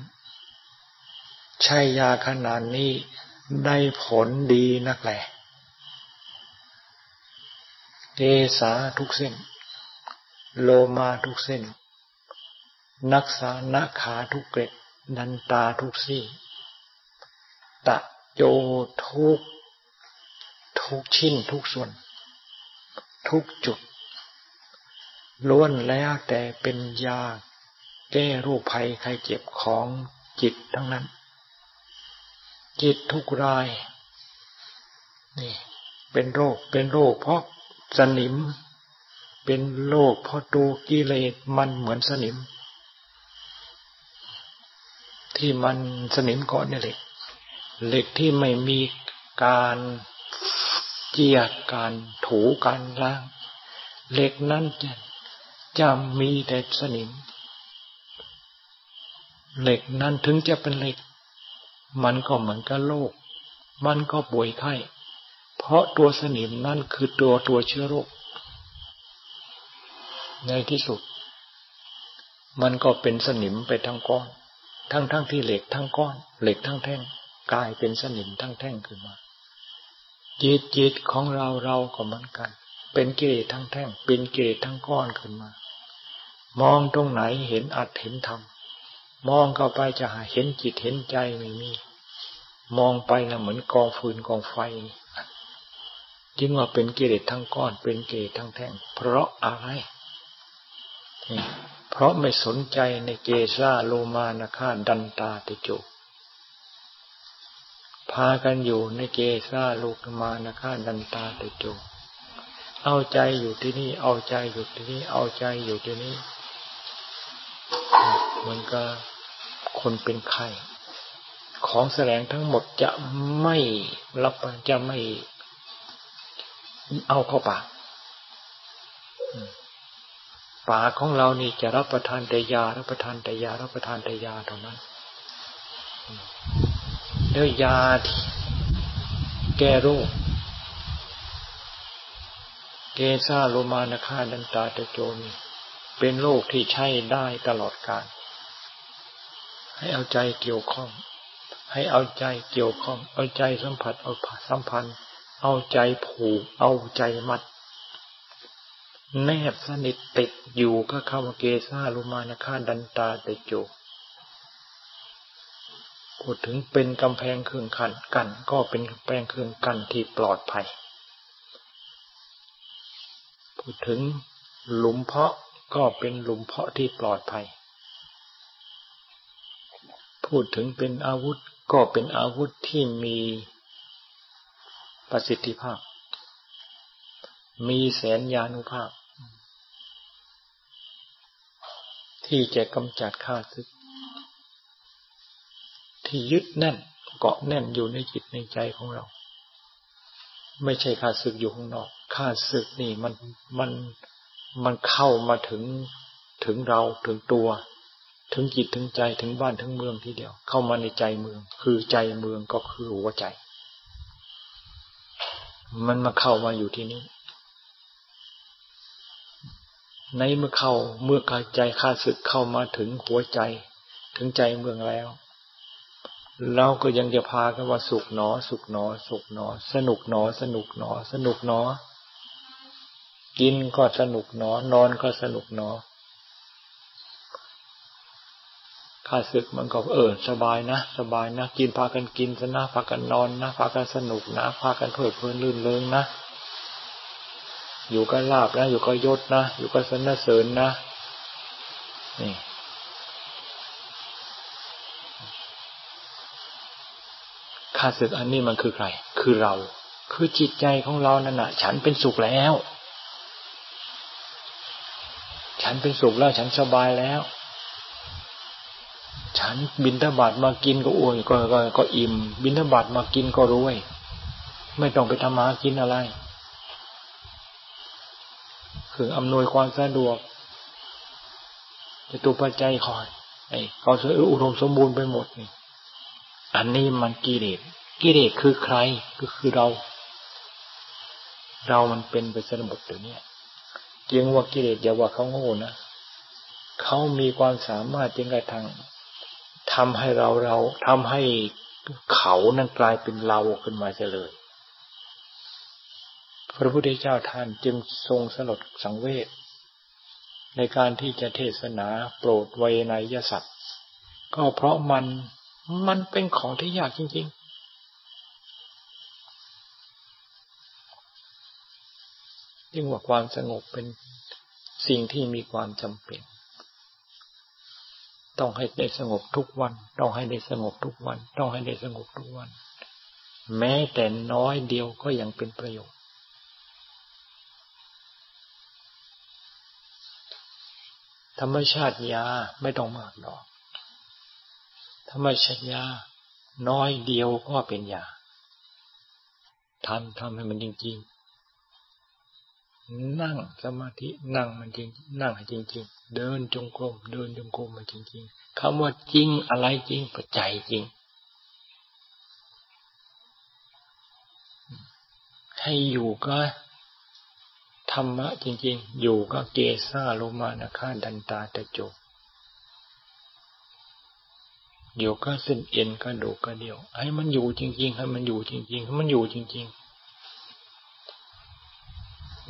ใช่ยาขนาดนี้ได้ผลดีนักแหละเกสาทุกเส้น โลมาทุกเส้น นักษานาขาทุกเกล็ดนันตาทุกซี่ ตะโจทุก ทุกชิ้นทุกส่วน ทุกจุด ล้วนแล้วแต่เป็นยาแก้โรคภัยไข้เจ็บของจิตทั้งนั้น จิตทุกรายนี่เป็นโรคเป็นโรค เพราะสนิม เป็นโรคเพราะตัวกิเลสมันเหมือนสนิม ที่มันสนิมเกาะนี่เหล็กเหล็กที่ไม่มีการเจียการถูการล้าง เหล็กนั้นจะจะมีแต่สนิม เหล็กนั้นถึงจะเป็นเหล็ก มันก็เหมือนกับโรค มันก็ป่วยไข้ เพราะตัวสนิมนั่นคือตัวตัวเชื้อโรค ในที่สุด มันก็เป็นสนิมไปทั้งก้อน ทั้งทั้งที่เหล็กทั้งก้อน เหล็กทั้งแท่ง กลายเป็นสนิมทั้งแท่งขึ้นมา จิตจิตของเราเราก็เหมือนกัน เป็นกิเลสทั้งแท่ง เป็นกิเลสทั้งก้อนขึ้นมา มองตรงไหนเห็นอัดเห็นธรรม มองเข้าไปจะเห็นจิตเห็นใจไม่มี มองไปนะเหมือนกองฟืนกองไฟจึงว่าเป็นกิเลสทั้งก้อนเป็นเกเลทั้งแท่ง เพราะอะไรเพราะไม่สนใจในเกซาโลมานาคาดันตาติโจพากันอยู่ในเกซาโลมานาคาดันตาติโจเอาใจอยู่ที่นี่ เอาใจอยู่ที่นี่ เอาใจอยู่ที่นี่ เหมือนกับคนเป็นไข้ ของแสลงทั้งหมดจะไม่รับจะไม่เอาเข้าปากปากของเรานี่จะรับประทานแต่ยา รับประทานแต่ยา รับประทานแต่ยาเท่านั้น แล้วยาแก้โรค เกซาโลมานาคาดันตาตะโจนเป็นโรคที่ใช้ได้ตลอดกาล ให้เอาใจเกี่ยวข้อง ให้เอาใจเกี่ยวข้อง เอาใจสัมผัสเอาสัมพันธ์ เอาใจผูก เอาใจมัด แนบสนิทติดอยู่ก็คำเกซาลุมานาคาดันตาเตโจพูดถึงเป็นกำแพงเครื่องขันกัน ก็เป็นกำแพงเครื่องกันที่ปลอดภัย พูดถึงหลุมเพาะก็เป็นหลุมเพาะที่ปลอดภัย พูดถึงเป็นอาวุธก็เป็นอาวุธที่มีประสิทธิภาพ มีแสนยานุภาพ ที่จะกำจัดข้าศึก ที่ยึดแน่นเกาะแน่นอยู่ในจิตในใจของเรา ไม่ใช่ข้าศึกอยู่ข้างนอกข้าศึกนี่มันมันมันเข้ามาถึงถึงเราถึงตัว ถึงจิตถึงใจถึงบ้านถึงเมืองทีเดียว เข้ามาในใจเมือง คือใจเมืองก็คือหัวใจ มันมาเข้ามาอยู่ที่นี่ในเมื่อเข้าเมื่อกายใจข้าศึกเข้ามาถึงหัวใจ ถึงใจเมืองแล้ว เราก็ยังจะพากันว่าสุขหนอ สุขหนอ สุขหนอ สนุกหนอ สนุกหนอ สนุกหนอ กินก็สนุกหนอ นอนก็สนุกหนอ ข้าศึกมันก็เออสบายนะ สบายนะ กินพากันกินซะนะพากันนอนนะพากันสนุกนะพากันเพลิดเพลินลื่นเริงนะ อยู่ก็ลาบนะ อยู่ก็ยศนะ อยู่ก็สนเสริญนะ นี่ข้าศึกอันนี้มันคือใคร คือเรา คือจิตใจของเรานั่นนะฉันเป็นสุขแล้ว ฉันเป็นสุขแล้ว ฉันสบายแล้ว ฉันบินทบาทมากินก็อวยก็ก็ก็อิ่ม บินทบาทมากินก็รวย ไม่ต้องไปทำมากินอะไร คืออำนวยความสะดวกจะตัวปัจจัยคอยไอ้เขาสืออุดมสมบูรณ์ไปหมดนี่อันนี้มันกิเลสกิเลสคือใครก็คือเรา เรามันเป็นไปสนบทเดี๋ยวนี้ยังว่ากิเลสอย่าว่าเขาโง่นะเขามีความสามารถจึงกระทั่ง ทำให้เราเราทำให้เขานั้นกลายเป็นเราขึ้นมาเฉลย พระพุทธเจ้าท่านจึงทรงสลดสังเวชในการที่จะเทศนาโปรดไวนยสัตว์ ก็เพราะมันมันเป็นของที่ยากจริงๆจึงว่าความสงบเป็นสิ่งที่มีความจำเป็น ต้องให้ได้สงบทุกวัน ต้องให้ได้สงบทุกวัน ต้องให้ได้สงบทุกวัน แม้แต่น้อยเดียวก็ยังเป็นประโยชน์ ธรรมชาติยาไม่ต้องมากดอก ธรรมชาติยาน้อยเดียวก็เป็นยาทำทำให้มันจริงๆ นั่งสมาธินั่งมันจริง นั่งให้จริง ๆ เดินจงกรมเดินจงกรมมาจริง ๆคำว่าจริงอะไรจริงปัจจัยจริง ให้อยู่ก็ธรรมะจริง ๆ อยู่ก็เกซาโลมานาคาดันตาตะโจอยู่ก็เส้นเอ็นก็ดูก็เดียว ให้มันอยู่จริง ๆ ให้มันอยู่จริงๆให้มันอยู่จริง ๆ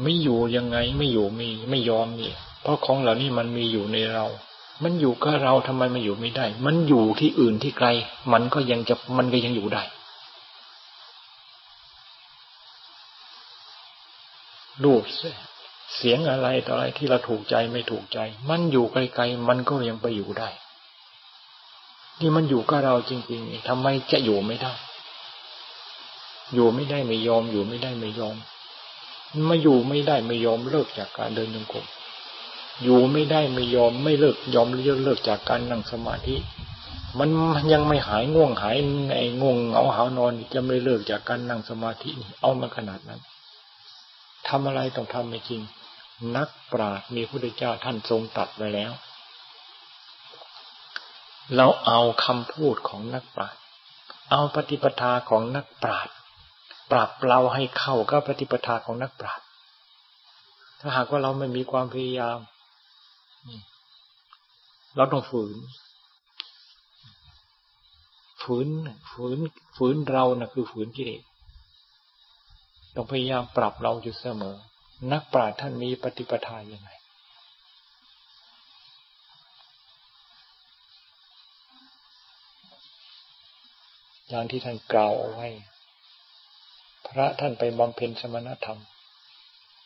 ไม่อยู่ยังไงไม่อยู่มีไม่ยอมนี่เพราะของเหล่านี้มันมีอยู่ในเรา มันอยู่กับเราทำไมมันอยู่ไม่ได้ มันอยู่ที่อื่นที่ไกล มันก็ยังจะมันก็ยังอยู่ได้ รูปเสียงอะไรต่ออะไรที่เราถูกใจไม่ถูกใจ มันอยู่ไกลๆมันก็ยังไปอยู่ได้ นี่มันอยู่กับเราจริง ๆทำไมจะอยู่ไม่ได้ อยู่ไม่ได้ไม่ยอมอยู่ไม่ได้ไม่ยอม มาอยู่ไม่ได้ไม่ยอมเลิกจากการเดินจงกรมอยู่ไม่ได้ไม่ยอมไม่เลิกยอมเลิกเลิกจากการนั่งสมาธิ มันยังไม่หายง่วงหายไอ้ง่วงเหงาหานอนจะไม่เลิกจากการนั่งสมาธิเอามาขนาดนั้นทำอะไรต้องทำไม่จริง นักปราชญ์มีพระพุทธเจ้าท่านทรงตัดไว้แล้ว เราเอาคำพูดของนักปราชญ์เอาปฏิปทาของนักปราชญ์ ปรับเราให้เข้ากับปฏิปทาของนักปราชญ์ถ้าหากว่าเราไม่มีความพยายาม เราต้องฝืน ฝืน ฝืน ฝืนเรานะ่ะคือฝืนกิเลสต้องพยายามปรับเราอยู่เสมอ นักปราชญ์ท่านมีปฏิปทายังไงอย่างที่ท่านกล่าวเอาไว้ พระท่านไปบำเพ็ญสมณธรรม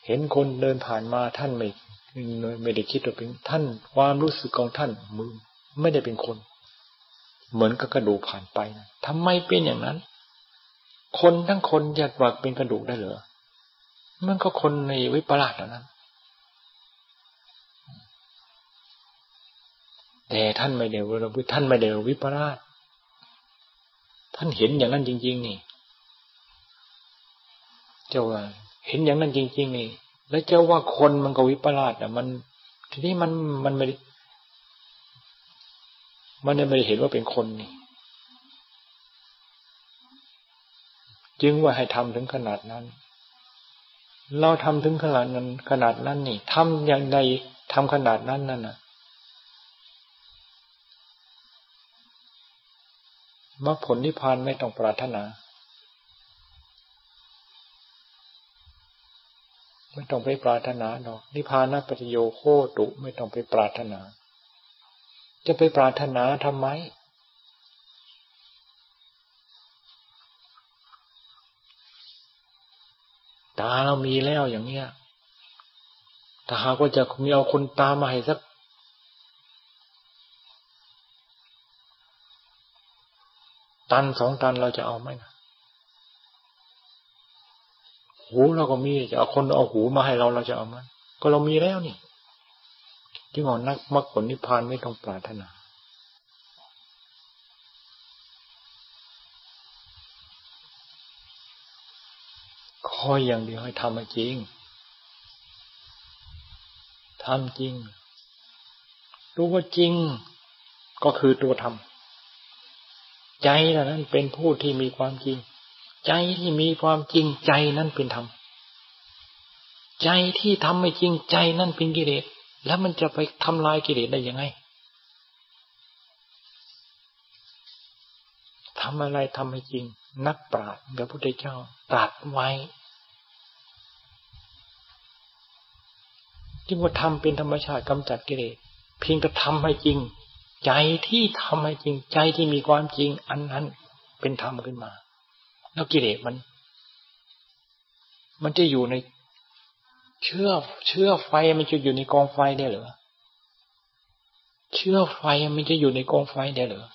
เห็นคนเดินผ่านมาท่านไม่ไม่ได้คิดว่าเป็นท่านความรู้สึกของท่านมือไม่ได้เป็นคน เหมือนกับกระดูกผ่านไปนะทำไมเป็นอย่างนั้น คนทั้งคนจะว่าเป็นกระดูกได้เหรอมันก็คนในวิปลาสนั้นแต่ท่านไม่เดียวเราท่านไม่เดียววิปลาสท่านเห็นอย่างนั้นจริง ๆ นี่ เจ้าว่า เห็นอย่างนั้นจริง ๆ นี่ แล้วเจ้าว่าคนมันก็วิปลาสอะ มัน ทีนี้มันมันไม่มันไม่ได้เห็นว่าเป็นคนนี่ จึงว่าให้ทำถึงขนาดนั้น เราทำถึงขนาดนั้น ขนาดนั้นนี่ทำอย่างใดทำขนาดนั้นนั่นน่ะมรรคผลนิพพานไม่ต้องปรารถนา ไม่ต้องไปปรารถนาดอกนิพพานะปัจโยโคตุไม่ต้องไปปรารถนา จะไปปรารถนาทำไม ตาเรามีแล้วอย่างเนี้ยถ้าหากว่าจะมีเอาคนตามาให้สักตันสองตันเราจะเอาไหมนะ หูเราก็มีจะเอาคนเอาหูมาให้เราเราจะเอาไหมก็เรามีแล้วนี่จึงบอกนักมรรคผลนิพพานไม่ต้องปรารถนาคอยอย่างเดียวให้ทำจริงทำจริง รู้ว่าจริง ก็คือตัวทำใจนั้นเป็นผู้ที่มีความจริง ใจที่มีความจริงใจนั้นเป็นธรรมใจที่ทำไม่จริงใจนั่นเป็นกิเลสแล้วมันจะไปทำลายกิเลสได้ยังไงทำอะไรทำให้จริง นักปราชญ์พระพุทธเจ้าตรัสไว้ ที่ว่าทำเป็นธรรมชาติกำจัดกิเลสเพียงแต่ทำให้จริง ใจที่ทำให้จริง ใจที่มีความจริง อันนั้นเป็นธรรมขึ้นมา แล้วกิเลสมัน มันจะอยู่ใน เชื่อเชื่อไฟมันจะอยู่ในกองไฟได้หรือเชื่อไฟมันจะอยู่ในกองไฟได้หรือ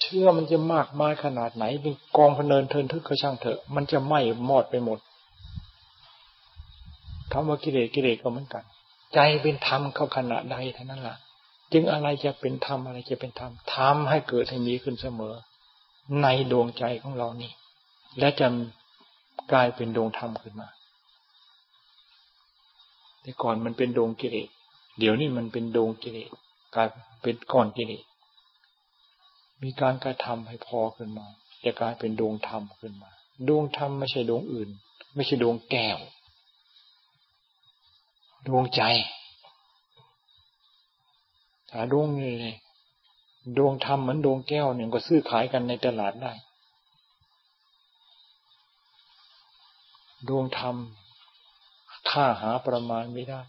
เชื่อมันจะมากมายขนาดไหนเป็นกองพเนินเทินทึกก็ช่างเถอะ มันจะไหม้หมดไปหมดคำว่ากิเลสกิเลสก็เหมือนกัน ใจเป็นธรรมเข้าขณะใดเท่านั้นละ่ะ จึงอะไรจะเป็นธรรมอะไรจะเป็นธรรมทำให้เกิดให้มีขึ้นเสมอ ในดวงใจของเรานี่ และจะกลายเป็นดวงธรรมขึ้นมาแต่ก่อนมันเป็นดวงกิเลสเดี๋ยวนี้มันเป็นดวงกิเลสกลายเป็นก้อนกิเลสมีการกระทำให้พอขึ้นมา จะกลายเป็นดวงธรรมขึ้นมา ดวงธรรมไม่ใช่ดวงอื่น ไม่ใช่ดวงแก้ว ดวงใจถ้าดวงนี่ดวงธรรมเหมือนดวงแก้วเนี่ยก็ซื้อขายกันในตลาดได้ ดวงธรรมค่าหาประมาณไม่ได้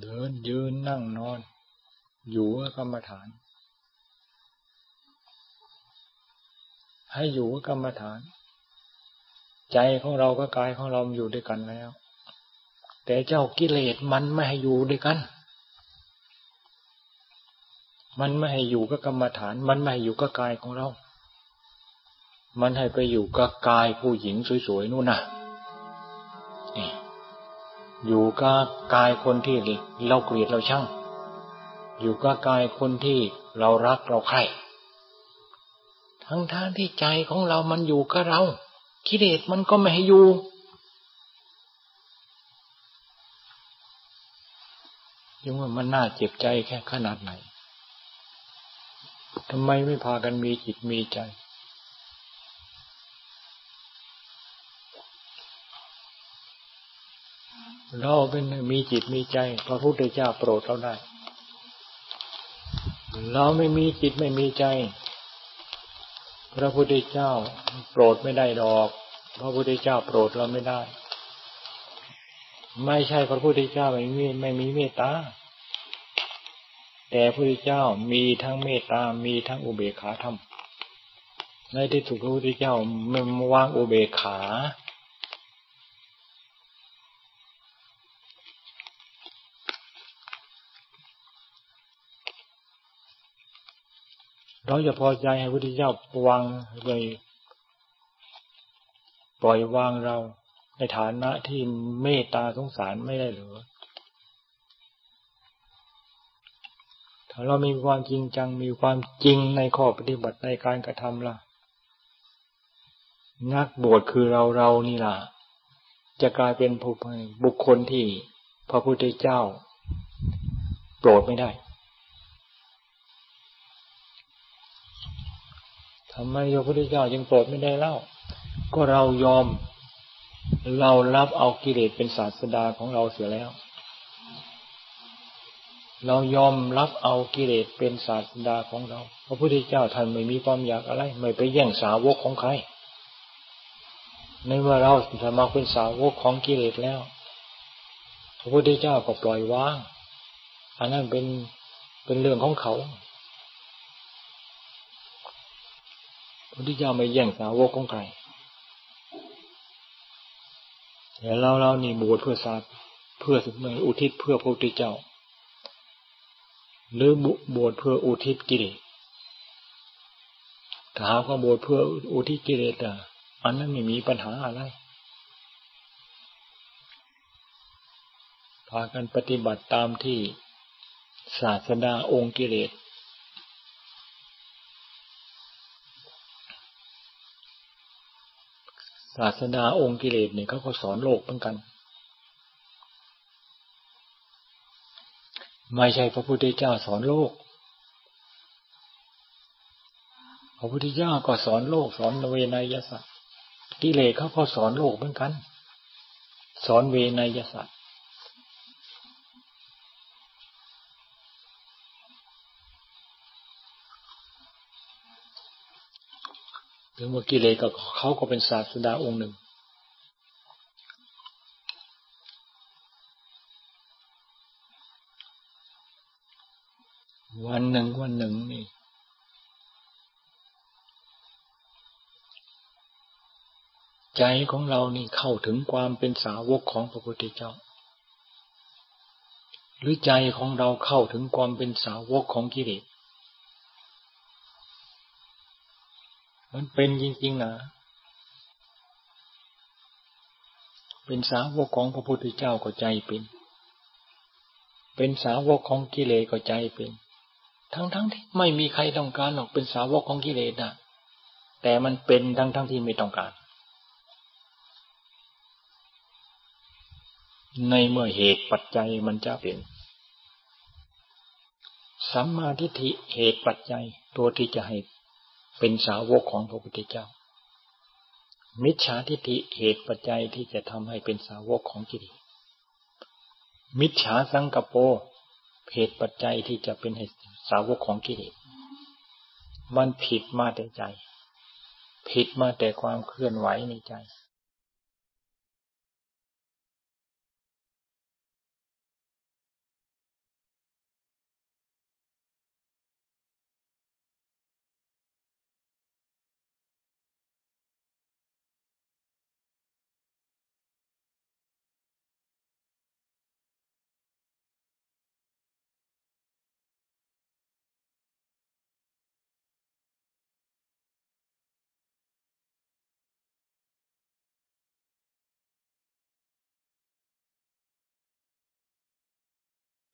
เดินยืนนั่งนอน อยู่กรรมฐาน ให้อยู่กรรมฐาน ใจของเราก็กายของเราอยู่ด้วยกันแล้ว แต่เจ้ากิเลสมันไม่ให้อยู่ด้วยกัน มันไม่ให้อยู่กับกรรมฐาน มันไม่ให้อยู่กับกายของเรา มันให้ไปอยู่กับกายผู้หญิงสวยๆนู่นน่ะนี่อยู่กับกายคนที่เราเกลียดเราช่างอยู่กับกายคนที่เรารักเราใคร่ทั้งทางที่ใจของเรามันอยู่กับเรา กิเลสมันก็ไม่ให้อยู่ ยังว่ามันน่าเจ็บใจแค่ขนาดไหนทำไมไม่พากันมีจิตมีใจ เราเป็นมีจิตมีใจ พระพุทธเจ้าโปรดเราได้ เราไม่มีจิตไม่มีใจ พระพุทธเจ้าโปรดไม่ได้ดอก พระพุทธเจ้าโปรดเราไม่ได้ ไม่ใช่พระพุทธเจ้าไม่มีไม่มีเมตตา แต่พระพุทธเจ้ามีทั้งเมตตา มีทั้งอุเบกขาธรรมในที่สุดพระพุทธเจ้ามันวางอุเบกขา เราจะพอใจให้พระพุทธเจ้าวางเลยปล่อยวางเราในฐานะที่เมตตาสงสารไม่ได้หรือ ถ้าเรามีความจริงจังมีความจริงในข้อปฏิบัติในการกระทำล่ะ นักบวชคือเราเรานี่ล่ะ จะกลายเป็นบุคคลที่พระพุทธเจ้า โปรดไม่ได้ ทำไมพระพุทธเจ้าจึงโปรดไม่ได้เล่า ก็เรายอม เรารับเอากิเลสเป็นศาสดาของเราเสียแล้ว เรายอมรับเอากิเลสเป็นศาสดาของเรา พระพุทธเจ้าท่านไม่มีความอยากอะไร ไม่ไปแย่งสาวกของใคร ในเมื่อเราสมาเป็นสาวกของกิเลสแล้ว พระพุทธเจ้าก็ปล่อยวาง อันนั้นเป็นเป็นเรื่องของเขา พุทธเจ้าไม่แย่งสาวกของใครแต่เราเรานี่บวชเพื่อศาสเพื่อสมัยอุทิศเพื่อพระพุทธเจ้า หรือบวชเพื่ออุทิศกิเลสถ้าหากว่าบวชเพื่ออุทิศกิเลสอะอันนั้นไม่มีปัญหาอะไรพากันปฏิบัติตามที่ศาสดาองค์กิเลส ศาสดาองค์กิเลสเนี่ยเขาก็สอนโลกเหมือนกัน ไม่ใช่พระพุทธเจ้าสอนโลก พระพุทธเจ้าก็สอนโลก สอนเวนยสัตว์กิเลสเขาก็สอนโลกเหมือนกัน สอนเวนยสัตว ถึงว่ากิเลสกับเขาก็เป็นศาสดาองค์หนึ่ง วันหนึ่งวันหนึ่งนี่ใจของเรานี่เข้าถึงความเป็นสาวกของพระพุทธเจ้า หรือใจของเราเข้าถึงความเป็นสาวกของกิเลส มันเป็นจริงๆนะเป็นสาวกของพระพุทธเจ้าก็ใจเป็น เป็นสาวกของกิเลสก็ใจเป็น ทั้งๆทที่ไม่มีใครต้องการหรอกเป็นสาวกของกิเลสนะแต่มันเป็นทั้งๆทที่ไม่ต้องการ ในเมื่อเหตุปัจจัยมันจะเป็นสัมมาทิฏฐิเหตุปัจจัยตัวที่จะให้ เป็นสาวกของพระพุทธเจ้า มิจฉาทิฏฐิเหตุปัจจัยที่จะทำให้เป็นสาวกของกิเลสมิจฉาสังกปรเหตุปัจจัยที่จะเป็นสาวกของกิเลสมันผิดมาแต่ใจ ผิดมาแต่ความเคลื่อนไหวในใจ